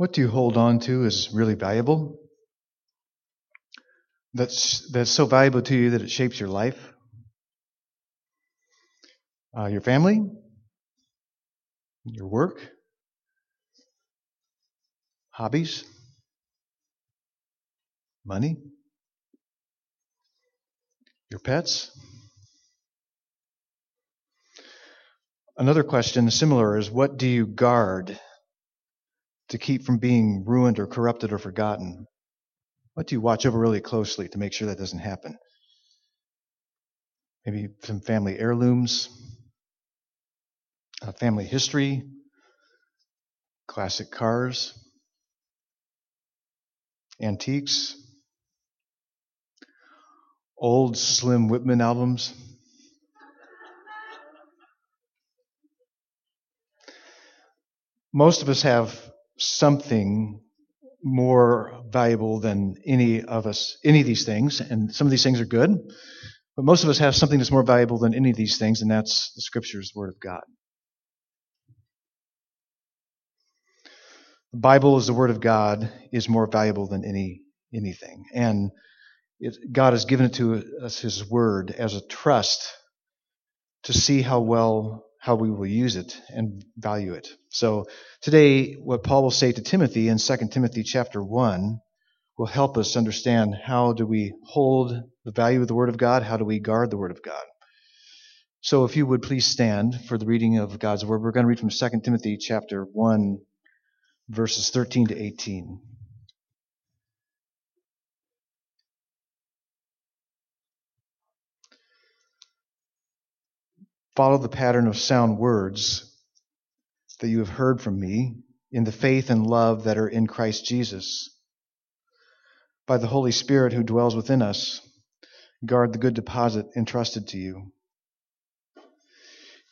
What do you hold on to is really valuable? That's, that's so valuable to you that it shapes your life? Uh, your family? Your work? Hobbies? Money? Your pets? Another question similar is what do you guard to keep from being ruined or corrupted or forgotten? What do you watch over really closely to make sure that doesn't happen? Maybe some family heirlooms, uh, family history, classic cars, antiques, old Slim Whitman albums. Most of us have something more valuable than any of us, any of these things, and some of these things are good, but most of us have something that's more valuable than any of these things, and that's the Scriptures, Word of God. The Bible is the Word of God is more valuable than any anything, and it, God has given it to us His Word as a trust to see how well how we will use it and value it. So today, what Paul will say to Timothy in 2 Timothy chapter 1 will help us understand how do we hold the value of the Word of God, how do we guard the Word of God. So if you would please stand for the reading of God's Word. We're going to read from 2 Timothy chapter 1, verses 13 to 18. Follow the pattern of sound words that you have heard from me in the faith and love that are in Christ Jesus. By the Holy Spirit who dwells within us, guard the good deposit entrusted to you.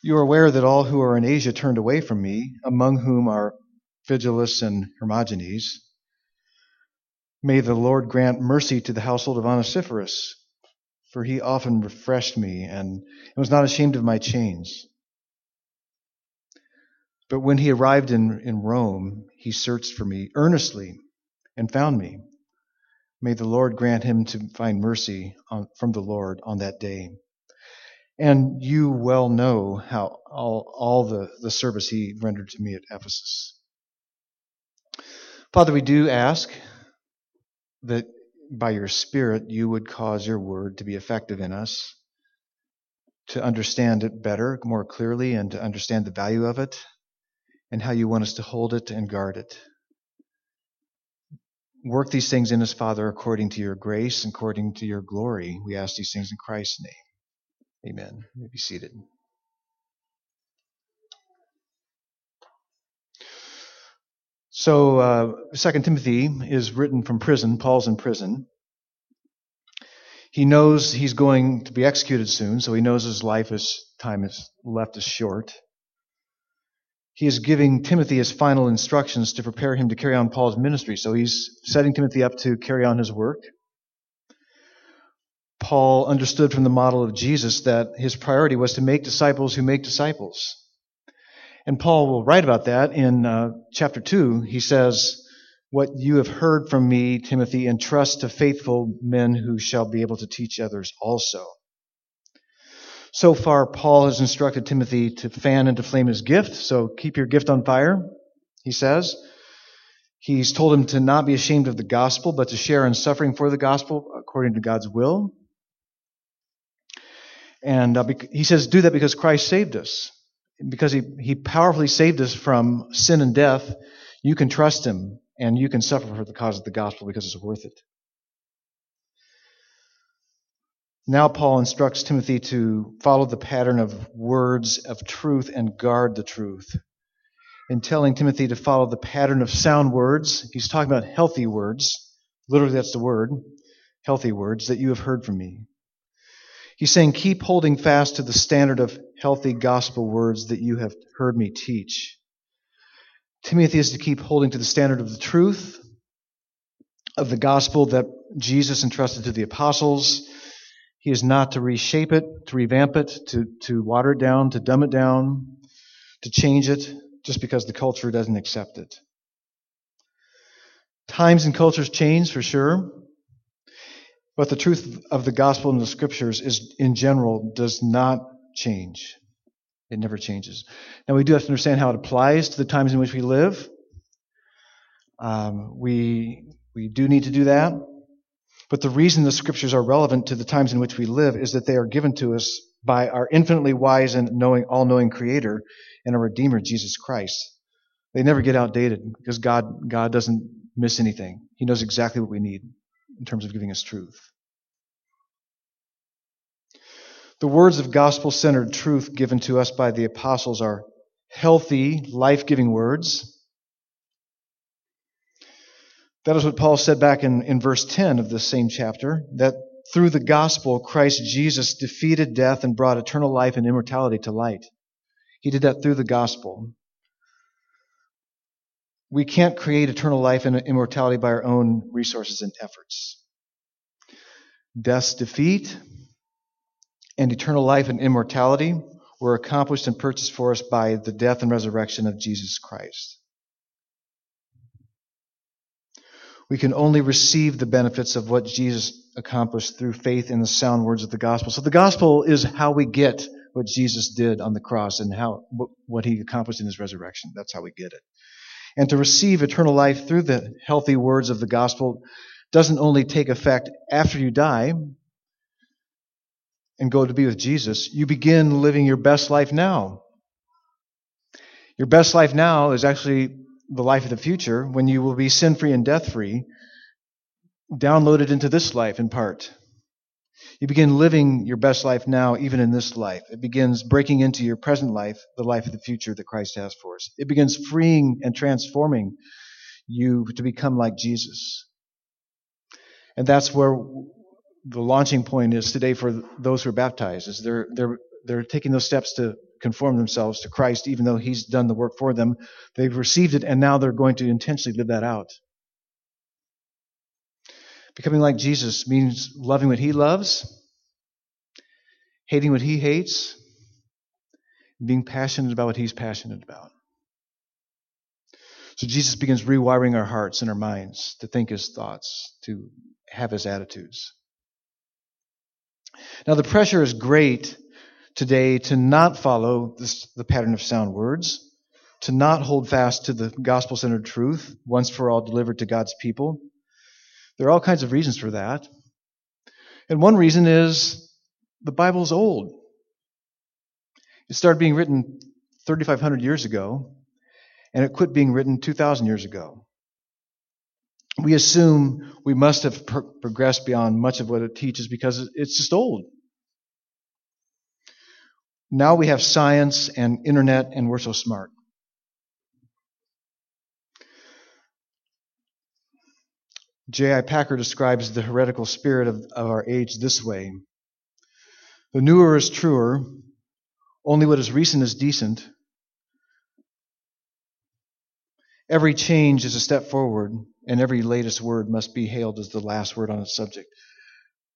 You are aware that all who are in Asia turned away from me, among whom are Phygelus and Hermogenes. May the Lord grant mercy to the household of Onesiphorus for he often refreshed me and was not ashamed of my chains. But when he arrived in, in Rome, he searched for me earnestly and found me. May the Lord grant him to find mercy on, from the Lord on that day. And you well know how all, all the, the service he rendered to me at Ephesus. Father, we do ask that by your Spirit, you would cause your word to be effective in us, to understand it better, more clearly, and to understand the value of it, and how you want us to hold it and guard it. Work these things in us, Father, according to your grace and according to your glory. We ask these things in Christ's name. Amen. You may be seated. So, uh, Second Timothy is written from prison. Paul's in prison. He knows he's going to be executed soon, so he knows his life is time is left is short. He is giving Timothy his final instructions to prepare him to carry on Paul's ministry. So he's setting Timothy up to carry on his work. Paul understood from the model of Jesus that his priority was to make disciples who make disciples. And Paul will write about that in uh, chapter 2. He says, What you have heard from me, Timothy, entrust to faithful men who shall be able to teach others also. So far, Paul has instructed Timothy to fan and to flame his gift, so keep your gift on fire, he says. He's told him to not be ashamed of the gospel, but to share in suffering for the gospel according to God's will. And uh, he says, do that because Christ saved us because he, he powerfully saved us from sin and death, you can trust him and you can suffer for the cause of the gospel because it's worth it. Now, Paul instructs Timothy to follow the pattern of words of truth and guard the truth. In telling Timothy to follow the pattern of sound words, he's talking about healthy words. Literally, that's the word. Healthy words that you have heard from me. He's saying, keep holding fast to the standard of healthy gospel words that you have heard me teach. Timothy is to keep holding to the standard of the truth of the gospel that Jesus entrusted to the apostles. He is not to reshape it, to revamp it, to, to water it down, to dumb it down, to change it just because the culture doesn't accept it. Times and cultures change for sure. But the truth of the gospel and the scriptures is, in general, does not change. It never changes. Now, we do have to understand how it applies to the times in which we live. Um, we, we do need to do that. But the reason the scriptures are relevant to the times in which we live is that they are given to us by our infinitely wise and knowing, all-knowing creator and our redeemer, Jesus Christ. They never get outdated because God, God doesn't miss anything. He knows exactly what we need in terms of giving us truth. The words of gospel centered truth given to us by the apostles are healthy, life giving words. That is what Paul said back in, in verse 10 of the same chapter that through the gospel, Christ Jesus defeated death and brought eternal life and immortality to light. He did that through the gospel. We can't create eternal life and immortality by our own resources and efforts. Death's defeat and eternal life and immortality were accomplished and purchased for us by the death and resurrection of Jesus Christ. We can only receive the benefits of what Jesus accomplished through faith in the sound words of the gospel. So the gospel is how we get what Jesus did on the cross and how what he accomplished in his resurrection. That's how we get it. And to receive eternal life through the healthy words of the gospel doesn't only take effect after you die, and go to be with Jesus, you begin living your best life now. Your best life now is actually the life of the future when you will be sin free and death free, downloaded into this life in part. You begin living your best life now, even in this life. It begins breaking into your present life, the life of the future that Christ has for us. It begins freeing and transforming you to become like Jesus. And that's where the launching point is today for those who are baptized is they're they're they're taking those steps to conform themselves to Christ even though he's done the work for them. They've received it and now they're going to intentionally live that out. Becoming like Jesus means loving what he loves hating what he hates being passionate about what he's passionate about. So Jesus begins rewiring our hearts and our minds to think his thoughts to have his attitudes now, the pressure is great today to not follow this, the pattern of sound words, to not hold fast to the gospel centered truth once for all delivered to God's people. There are all kinds of reasons for that. And one reason is the Bible's old. It started being written 3,500 years ago, and it quit being written 2,000 years ago we assume we must have pro- progressed beyond much of what it teaches because it's just old. Now we have science and internet, and we're so smart. J.I. Packer describes the heretical spirit of, of our age this way The newer is truer, only what is recent is decent. Every change is a step forward, and every latest word must be hailed as the last word on its subject.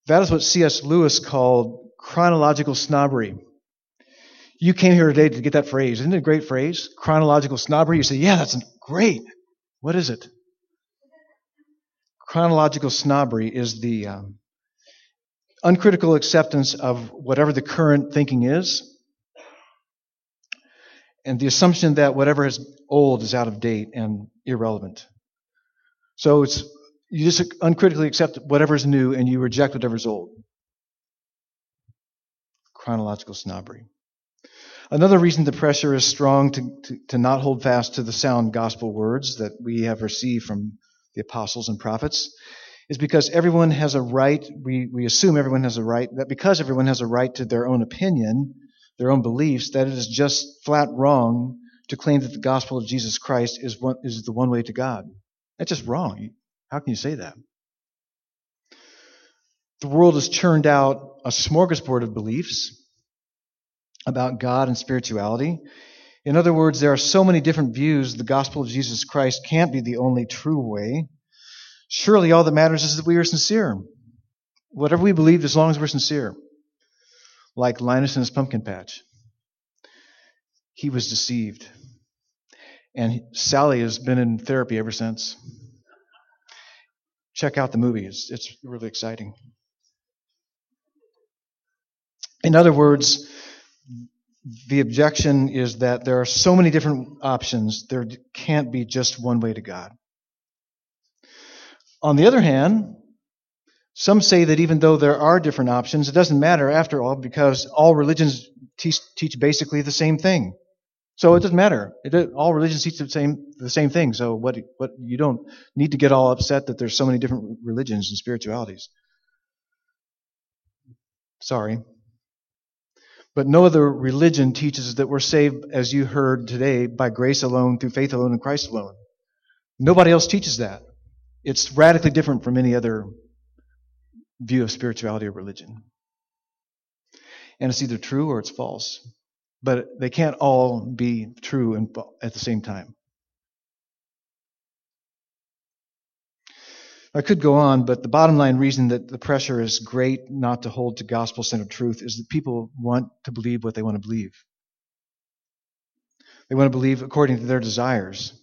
That is what C.S. Lewis called chronological snobbery. You came here today to get that phrase. Isn't it a great phrase? Chronological snobbery. You say, yeah, that's great. What is it? Chronological snobbery is the um, uncritical acceptance of whatever the current thinking is, and the assumption that whatever is old is out of date and irrelevant. So it's you just uncritically accept whatever's new and you reject whatever's old. Chronological snobbery. Another reason the pressure is strong to, to, to, not hold fast to the sound gospel words that we have received from the apostles and prophets is because everyone has a right, we, we assume everyone has a right, that because everyone has a right to their own opinion, their own beliefs, that it is just flat wrong to claim that the gospel of Jesus Christ is, one, is the one way to God. That's just wrong. How can you say that? The world has churned out a smorgasbord of beliefs about God and spirituality. In other words, there are so many different views, the gospel of Jesus Christ can't be the only true way. Surely all that matters is that we are sincere. Whatever we believe, as long as we're sincere. Like Linus and his pumpkin patch. He was deceived. And Sally has been in therapy ever since. check out the movie. It's, it's really exciting. In other words, the objection is that there are so many different options, there can't be just one way to God. On the other hand, some say that even though there are different options, it doesn't matter after all because all religions teach, teach basically the same thing. So it doesn't matter. It, all religions teach the same the same thing. So what what you don't need to get all upset that there's so many different religions and spiritualities. Sorry. But no other religion teaches that we're saved, as you heard today, by grace alone, through faith alone, in Christ alone. Nobody else teaches that. It's radically different from any other view of spirituality or religion. And it's either true or it's false but they can't all be true and at the same time. I could go on, but the bottom line reason that the pressure is great not to hold to gospel centered truth is that people want to believe what they want to believe. They want to believe according to their desires.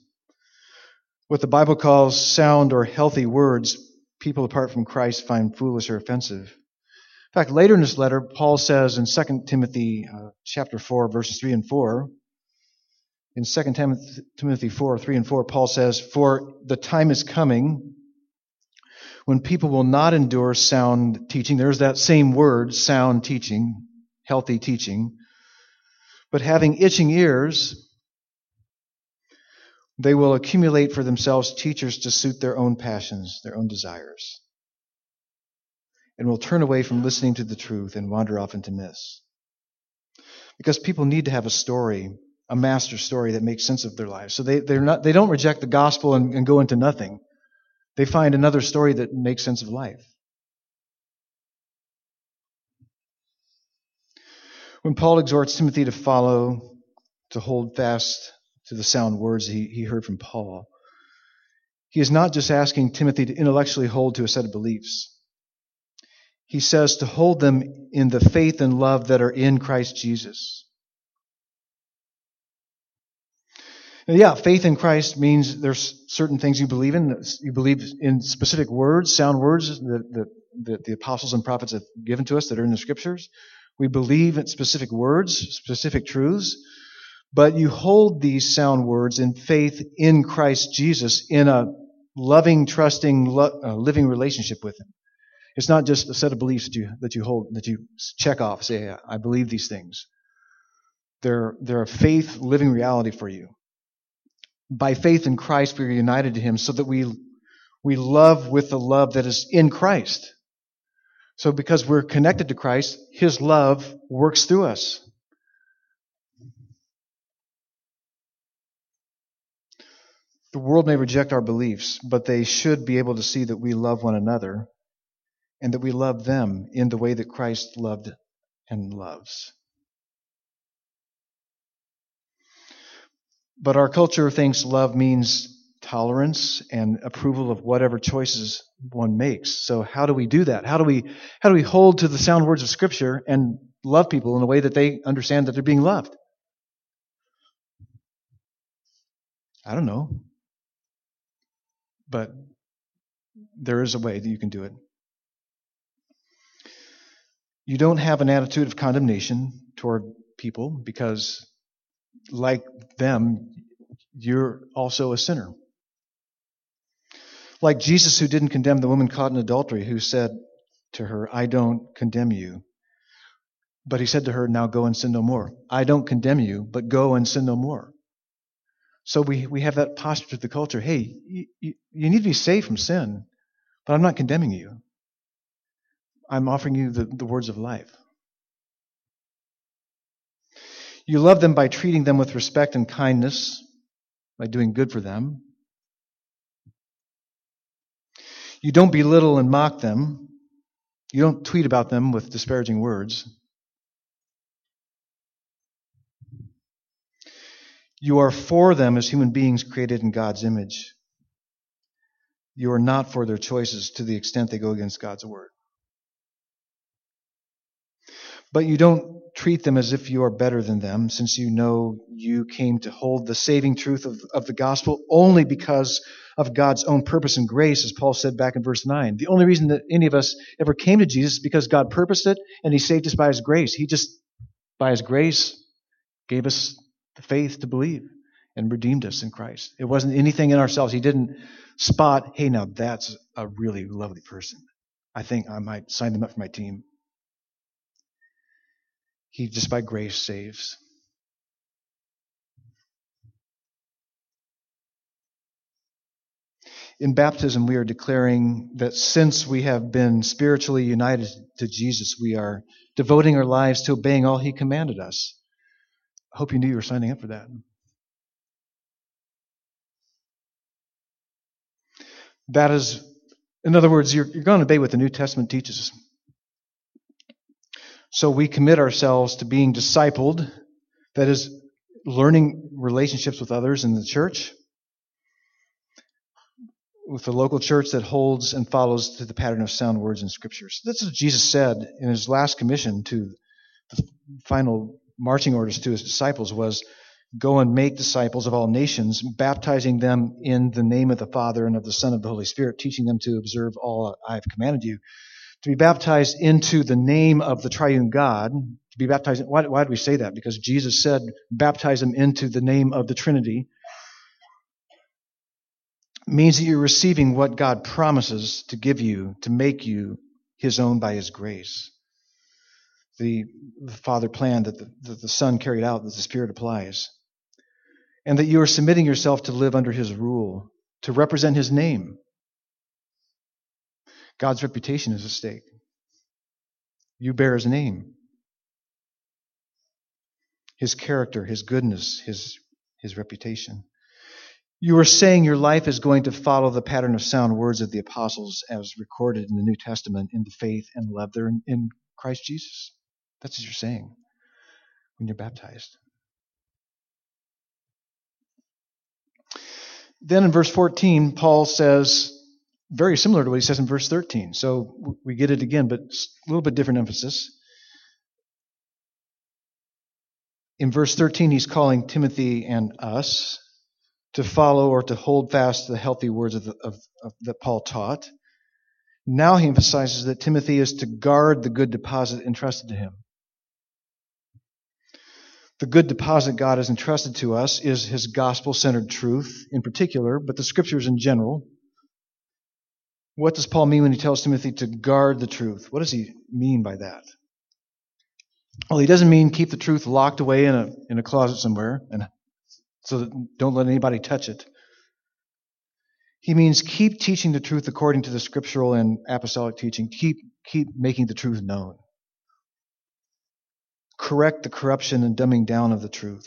What the Bible calls sound or healthy words, people apart from Christ find foolish or offensive. In fact, later in this letter, Paul says in 2 Timothy uh, chapter 4, verses 3 and 4, in 2 Timothy 4, 3 and 4, Paul says, For the time is coming when people will not endure sound teaching. There's that same word, sound teaching, healthy teaching. But having itching ears, they will accumulate for themselves teachers to suit their own passions, their own desires and will turn away from listening to the truth and wander off into myths. Because people need to have a story, a master story that makes sense of their lives. So they, they're not, they don't reject the gospel and, and go into nothing. They find another story that makes sense of life. When Paul exhorts Timothy to follow, to hold fast to the sound words he, he heard from Paul, he is not just asking Timothy to intellectually hold to a set of beliefs he says to hold them in the faith and love that are in Christ Jesus. Yeah, faith in Christ means there's certain things you believe in. You believe in specific words, sound words that, that, that the apostles and prophets have given to us that are in the scriptures. We believe in specific words, specific truths, but you hold these sound words in faith in Christ Jesus in a loving, trusting, lo- uh, living relationship with Him. It's not just a set of beliefs that you, that you hold, that you check off, say, I believe these things. They're, they're a faith living reality for you. By faith in Christ, we are united to Him so that we, we love with the love that is in Christ. So because we're connected to Christ, His love works through us. The world may reject our beliefs, but they should be able to see that we love one another and that we love them in the way that Christ loved and loves. But our culture thinks love means tolerance and approval of whatever choices one makes. So how do we do that? How do we how do we hold to the sound words of scripture and love people in a way that they understand that they're being loved? I don't know. But there is a way that you can do it. You don't have an attitude of condemnation toward people because, like them, you're also a sinner. Like Jesus, who didn't condemn the woman caught in adultery, who said to her, I don't condemn you. But he said to her, Now go and sin no more. I don't condemn you, but go and sin no more. So we, we have that posture to the culture hey, you, you, you need to be saved from sin, but I'm not condemning you. I'm offering you the, the words of life. You love them by treating them with respect and kindness, by doing good for them. You don't belittle and mock them. You don't tweet about them with disparaging words. You are for them as human beings created in God's image. You are not for their choices to the extent they go against God's word. But you don't treat them as if you are better than them, since you know you came to hold the saving truth of, of the gospel only because of God's own purpose and grace, as Paul said back in verse 9. The only reason that any of us ever came to Jesus is because God purposed it and He saved us by His grace. He just, by His grace, gave us the faith to believe and redeemed us in Christ. It wasn't anything in ourselves. He didn't spot, hey, now that's a really lovely person. I think I might sign them up for my team. He just by grace saves. In baptism, we are declaring that since we have been spiritually united to Jesus, we are devoting our lives to obeying all He commanded us. I hope you knew you were signing up for that. That is, in other words, you're, you're going to obey what the New Testament teaches. So we commit ourselves to being discipled, that is, learning relationships with others in the church, with the local church that holds and follows to the pattern of sound words and scriptures. This is what Jesus said in his last commission to the final marching orders to his disciples was go and make disciples of all nations, baptizing them in the name of the Father and of the Son of the Holy Spirit, teaching them to observe all I have commanded you to be baptized into the name of the triune God, to be baptized. Why, why do we say that? Because Jesus said, baptize them into the name of the Trinity. Means that you're receiving what God promises to give you, to make you his own by his grace. The, the Father planned that the, that the Son carried out, that the Spirit applies. And that you are submitting yourself to live under his rule, to represent his name. God's reputation is at stake. You bear his name, his character, his goodness, his, his reputation. You are saying your life is going to follow the pattern of sound words of the apostles as recorded in the New Testament in the faith and love there in, in Christ Jesus. That's what you're saying when you're baptized. Then in verse 14, Paul says, very similar to what he says in verse 13. So we get it again, but a little bit different emphasis. In verse 13, he's calling Timothy and us to follow or to hold fast the healthy words of, the, of, of, that Paul taught. Now he emphasizes that Timothy is to guard the good deposit entrusted to him. The good deposit God has entrusted to us is his gospel centered truth in particular, but the scriptures in general. What does Paul mean when he tells Timothy to guard the truth? What does he mean by that? Well, he doesn't mean keep the truth locked away in a, in a closet somewhere and so that don't let anybody touch it. He means keep teaching the truth according to the scriptural and apostolic teaching. Keep, keep making the truth known. Correct the corruption and dumbing down of the truth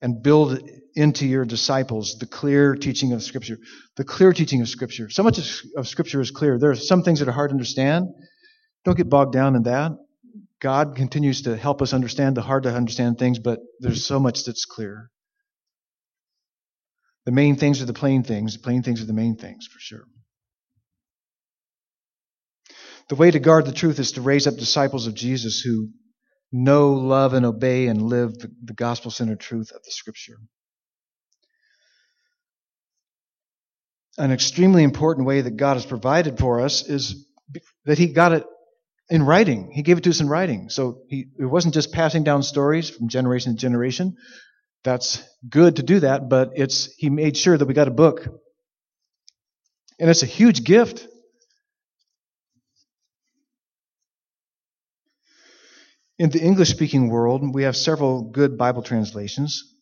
and build into your disciples the clear teaching of Scripture. The clear teaching of Scripture. So much of Scripture is clear. There are some things that are hard to understand. Don't get bogged down in that. God continues to help us understand the hard to understand things, but there's so much that's clear. The main things are the plain things. The plain things are the main things, for sure. The way to guard the truth is to raise up disciples of Jesus who know, love, and obey and live the, the gospel centered truth of the scripture. An extremely important way that God has provided for us is that He got it in writing. He gave it to us in writing. So he, it wasn't just passing down stories from generation to generation. That's good to do that, but it's, he made sure that we got a book. And it's a huge gift. In the English speaking world, we have several good Bible translations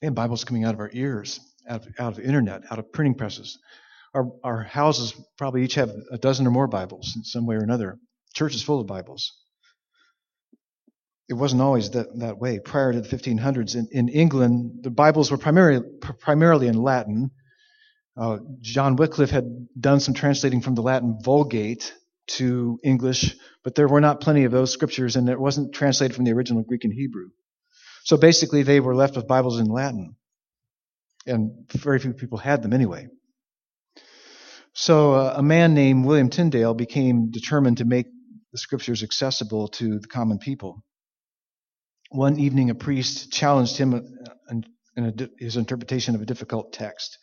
and Bibles coming out of our ears, out of, out of the internet, out of printing presses. Our, our houses probably each have a dozen or more Bibles in some way or another. Church is full of Bibles. It wasn't always that, that way. Prior to the 1500s, in, in England, the Bibles were primarily, primarily in Latin. Uh, John Wycliffe had done some translating from the Latin Vulgate to English, but there were not plenty of those scriptures, and it wasn't translated from the original Greek and Hebrew. So basically, they were left with Bibles in Latin, and very few people had them anyway. So uh, a man named William Tyndale became determined to make the scriptures accessible to the common people. One evening, a priest challenged him in his interpretation of a difficult text.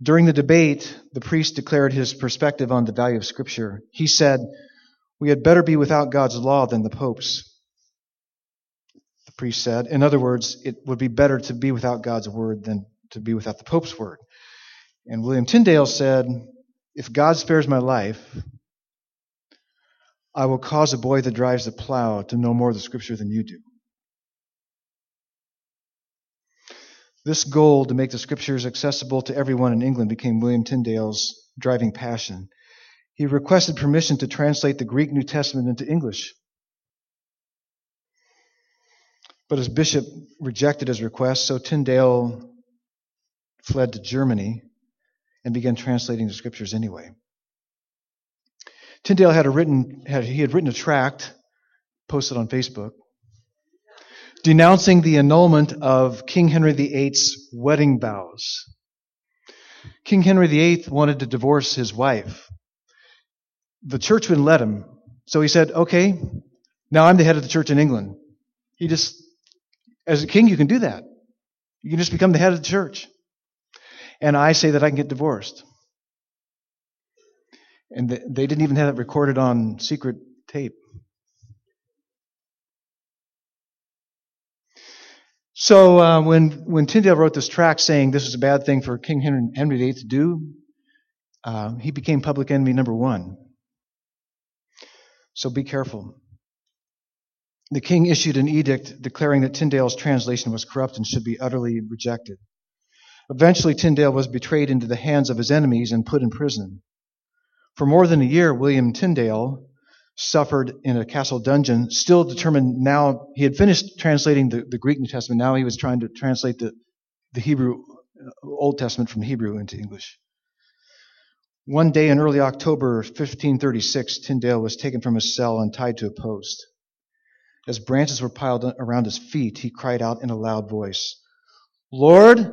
During the debate, the priest declared his perspective on the value of Scripture. He said, We had better be without God's law than the Pope's. The priest said, In other words, it would be better to be without God's word than to be without the Pope's word. And William Tyndale said, If God spares my life, I will cause a boy that drives the plow to know more of the Scripture than you do. This goal to make the scriptures accessible to everyone in England became William Tyndale's driving passion. He requested permission to translate the Greek New Testament into English. But his bishop rejected his request, so Tyndale fled to Germany and began translating the scriptures anyway. Tyndale had, written, had, he had written a tract posted on Facebook denouncing the annulment of King Henry VIII's wedding vows. King Henry VIII wanted to divorce his wife. The church wouldn't let him. So he said, okay, now I'm the head of the church in England. He just, as a king, you can do that. You can just become the head of the church. And I say that I can get divorced. And they didn't even have it recorded on secret tape. So uh, when when Tyndale wrote this tract saying this was a bad thing for King Henry, VIII to do, uh, he became public enemy number one. So be careful. The king issued an edict declaring that Tyndale's translation was corrupt and should be utterly rejected. Eventually, Tyndale was betrayed into the hands of his enemies and put in prison. For more than a year, William Tyndale suffered in a castle dungeon, still determined now, he had finished translating the, the Greek New Testament, now he was trying to translate the, the Hebrew, uh, Old Testament from Hebrew into English. One day in early October 1536, Tyndale was taken from his cell and tied to a post. As branches were piled around his feet, he cried out in a loud voice, Lord,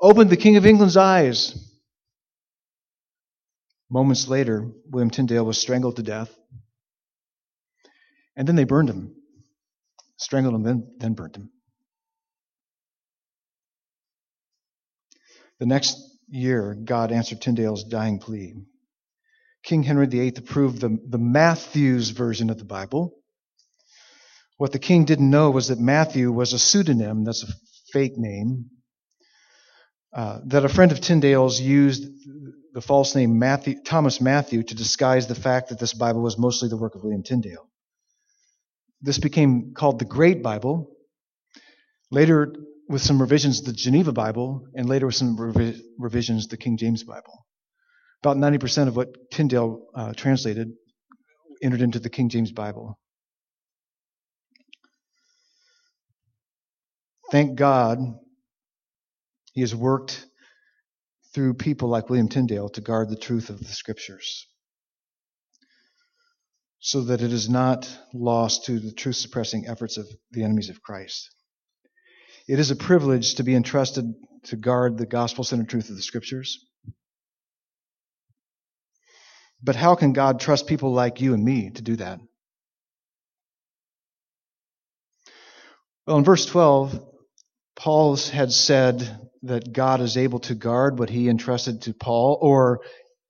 open the King of England's eyes. Moments later, William Tyndale was strangled to death and then they burned him, strangled him, then, then burned him. The next year, God answered Tyndale's dying plea. King Henry VIII approved the, the Matthew's version of the Bible. What the king didn't know was that Matthew was a pseudonym, that's a fake name, uh, that a friend of Tyndale's used the false name Matthew, Thomas Matthew to disguise the fact that this Bible was mostly the work of William Tyndale. This became called the Great Bible. Later, with some revisions, the Geneva Bible, and later with some revi- revisions, the King James Bible. About 90% of what Tyndale uh, translated entered into the King James Bible. Thank God he has worked through people like William Tyndale to guard the truth of the scriptures so that it is not lost to the truth suppressing efforts of the enemies of Christ. It is a privilege to be entrusted to guard the gospel centered truth of the scriptures. But how can God trust people like you and me to do that? Well, in verse 12, Paul had said that God is able to guard what he entrusted to Paul, or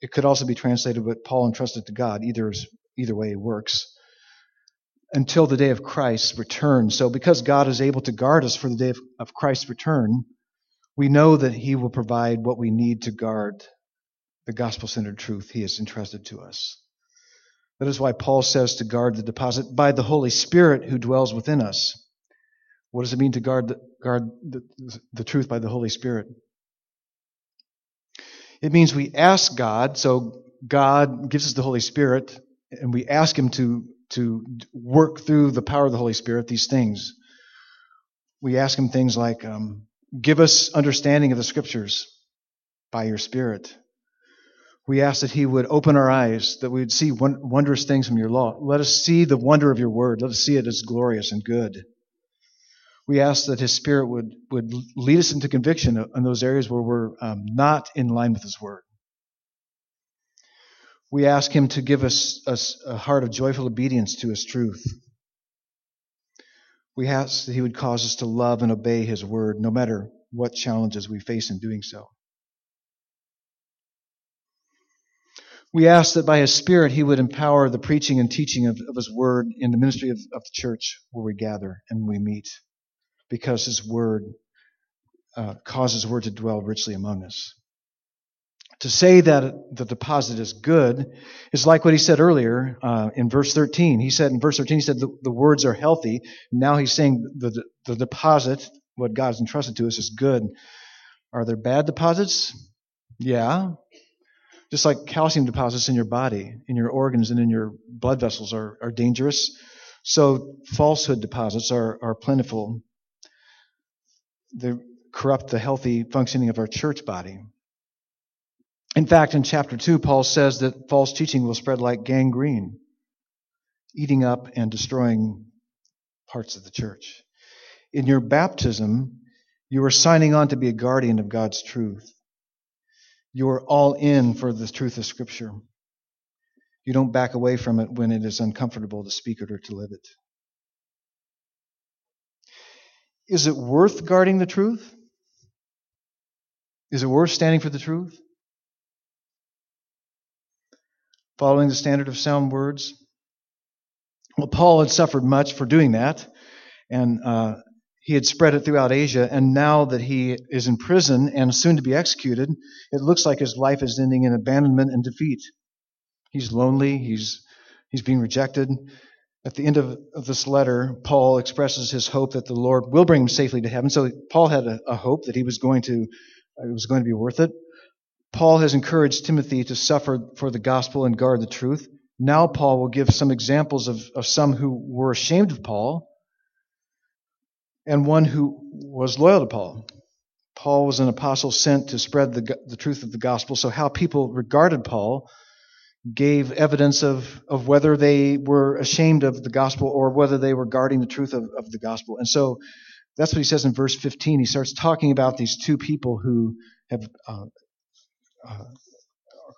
it could also be translated what Paul entrusted to God. Either is Either way works. Until the day of Christ's return. So, because God is able to guard us for the day of, of Christ's return, we know that He will provide what we need to guard the gospel centered truth He has entrusted to us. That is why Paul says to guard the deposit by the Holy Spirit who dwells within us. What does it mean to guard the, guard the, the truth by the Holy Spirit? It means we ask God, so God gives us the Holy Spirit and we ask Him to, to work through the power of the Holy Spirit these things. We ask Him things like, um, give us understanding of the Scriptures by your Spirit. We ask that He would open our eyes, that we would see wondrous things from your law. Let us see the wonder of your word. Let us see it as glorious and good. We ask that His Spirit would, would lead us into conviction in those areas where we're um, not in line with His word. We ask Him to give us a, a heart of joyful obedience to His truth. We ask that He would cause us to love and obey His word, no matter what challenges we face in doing so. We ask that by His Spirit He would empower the preaching and teaching of, of His Word in the ministry of, of, the church where we gather and we meet, because His Word uh, causes Word to dwell richly among us. To say that the deposit is good is like what he said earlier uh, in verse 13. He said in verse 13, he said the, the words are healthy. Now he's saying the, the deposit, what God has entrusted to us, is good. Are there bad deposits? Yeah. Just like calcium deposits in your body, in your organs, and in your blood vessels are, are dangerous. So falsehood deposits are, are plentiful. They corrupt the healthy functioning of our church body. In fact, in chapter 2, Paul says that false teaching will spread like gangrene, eating up and destroying parts of the church. In your baptism, you are signing on to be a guardian of God's truth. You are all in for the truth of Scripture. You don't back away from it when it is uncomfortable to speak it or to live it. Is it worth guarding the truth? Is it worth standing for the truth? Following the standard of sound words. Well, Paul had suffered much for doing that, and uh, he had spread it throughout Asia. And now that he is in prison and soon to be executed, it looks like his life is ending in abandonment and defeat. He's lonely. He's he's being rejected. At the end of, of this letter, Paul expresses his hope that the Lord will bring him safely to heaven. So Paul had a, a hope that he was going to it was going to be worth it. Paul has encouraged Timothy to suffer for the gospel and guard the truth. Now, Paul will give some examples of, of some who were ashamed of Paul and one who was loyal to Paul. Paul was an apostle sent to spread the, the truth of the gospel, so how people regarded Paul gave evidence of, of whether they were ashamed of the gospel or whether they were guarding the truth of, of the gospel. And so that's what he says in verse 15. He starts talking about these two people who have uh, uh,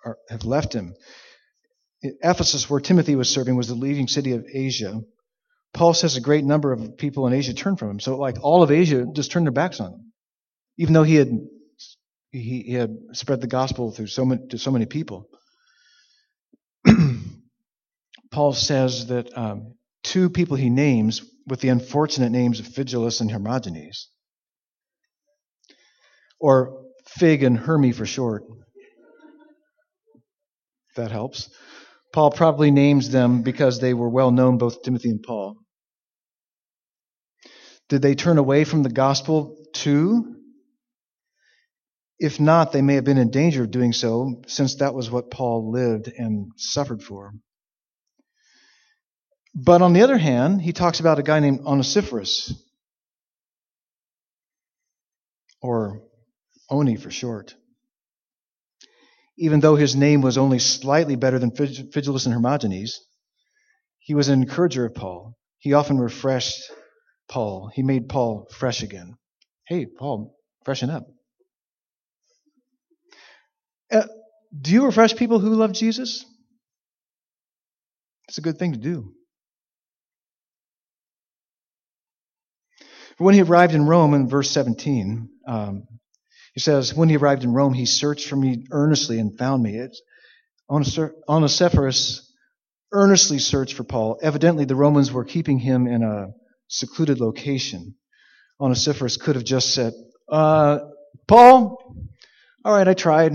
are, have left him. Ephesus, where Timothy was serving, was the leading city of Asia. Paul says a great number of people in Asia turned from him. So, like all of Asia just turned their backs on him, even though he had he, he had spread the gospel through so many to so many people. Paul says that um, two people he names with the unfortunate names of Phygelus and Hermogenes, or Fig and Hermy for short, that helps. Paul probably names them because they were well known, both Timothy and Paul. Did they turn away from the gospel too? If not, they may have been in danger of doing so, since that was what Paul lived and suffered for. But on the other hand, he talks about a guy named Onesiphorus, or Oni for short even though his name was only slightly better than Phygelus and Hermogenes, he was an encourager of Paul. He often refreshed Paul. He made Paul fresh again. Hey, Paul, freshen up. Uh, do you refresh people who love Jesus? It's a good thing to do. When he arrived in Rome in verse 17, um, he says, When he arrived in Rome, he searched for me earnestly and found me. It's, Onesiphorus earnestly searched for Paul. Evidently, the Romans were keeping him in a secluded location. Onesiphorus could have just said, uh, Paul, all right, I tried.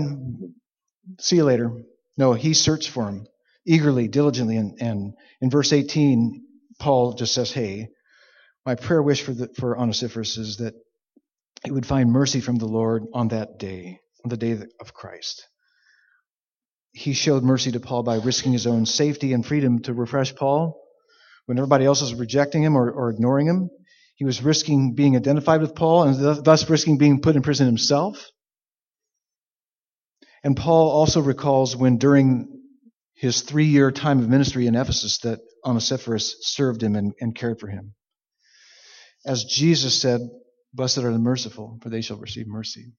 See you later. No, he searched for him eagerly, diligently. And, and in verse 18, Paul just says, Hey, my prayer wish for, the, for Onesiphorus is that he would find mercy from the Lord on that day, on the day of Christ. He showed mercy to Paul by risking his own safety and freedom to refresh Paul when everybody else was rejecting him or, or ignoring him. He was risking being identified with Paul and thus risking being put in prison himself. And Paul also recalls when during his three year time of ministry in Ephesus that Onesiphorus served him and, and cared for him. As Jesus said, Blessed are the merciful, for they shall receive mercy.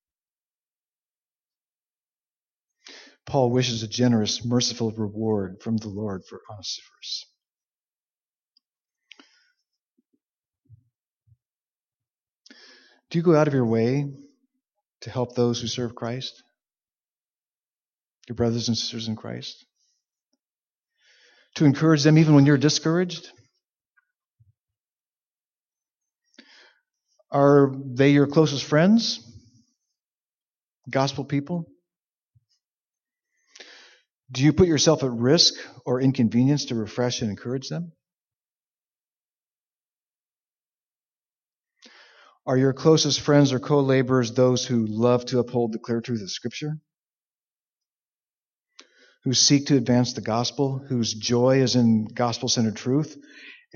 Paul wishes a generous, merciful reward from the Lord for Onesiphorus. Do you go out of your way to help those who serve Christ? Your brothers and sisters in Christ? To encourage them even when you're discouraged? Are they your closest friends? Gospel people? Do you put yourself at risk or inconvenience to refresh and encourage them? Are your closest friends or co laborers those who love to uphold the clear truth of Scripture? Who seek to advance the gospel, whose joy is in gospel centered truth,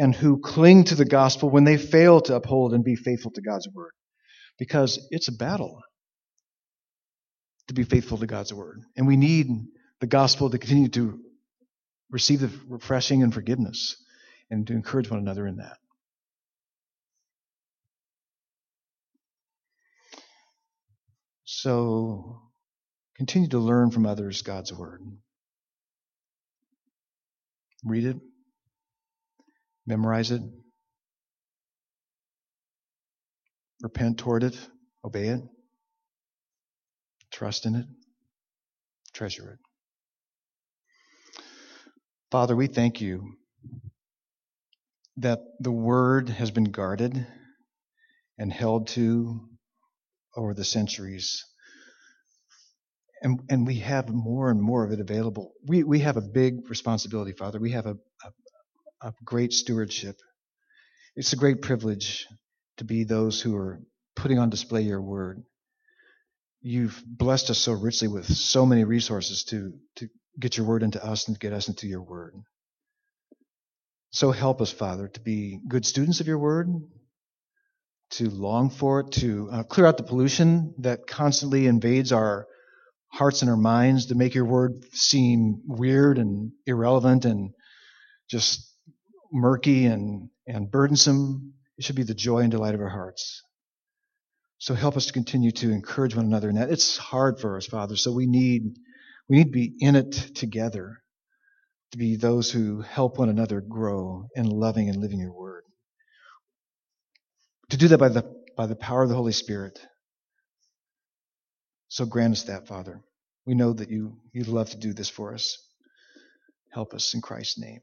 and who cling to the gospel when they fail to uphold and be faithful to God's word? Because it's a battle to be faithful to God's word. And we need the gospel to continue to receive the refreshing and forgiveness and to encourage one another in that. So continue to learn from others God's word. Read it, memorize it, repent toward it, obey it, trust in it, treasure it. Father, we thank you that the word has been guarded and held to over the centuries. And, and we have more and more of it available. We, we have a big responsibility, Father. We have a, a great stewardship. It's a great privilege to be those who are putting on display your word. You've blessed us so richly with so many resources to, to get your word into us and get us into your word. So help us, Father, to be good students of your word, to long for it, to uh, clear out the pollution that constantly invades our hearts and our minds, to make your word seem weird and irrelevant and just murky and, and burdensome. It should be the joy and delight of our hearts. So help us to continue to encourage one another in that. It's hard for us, Father, so we need we need to be in it together to be those who help one another grow in loving and living your word. To do that by the, by the power of the Holy Spirit. So grant us that, Father. We know that you, you love to do this for us. Help us in Christ's name.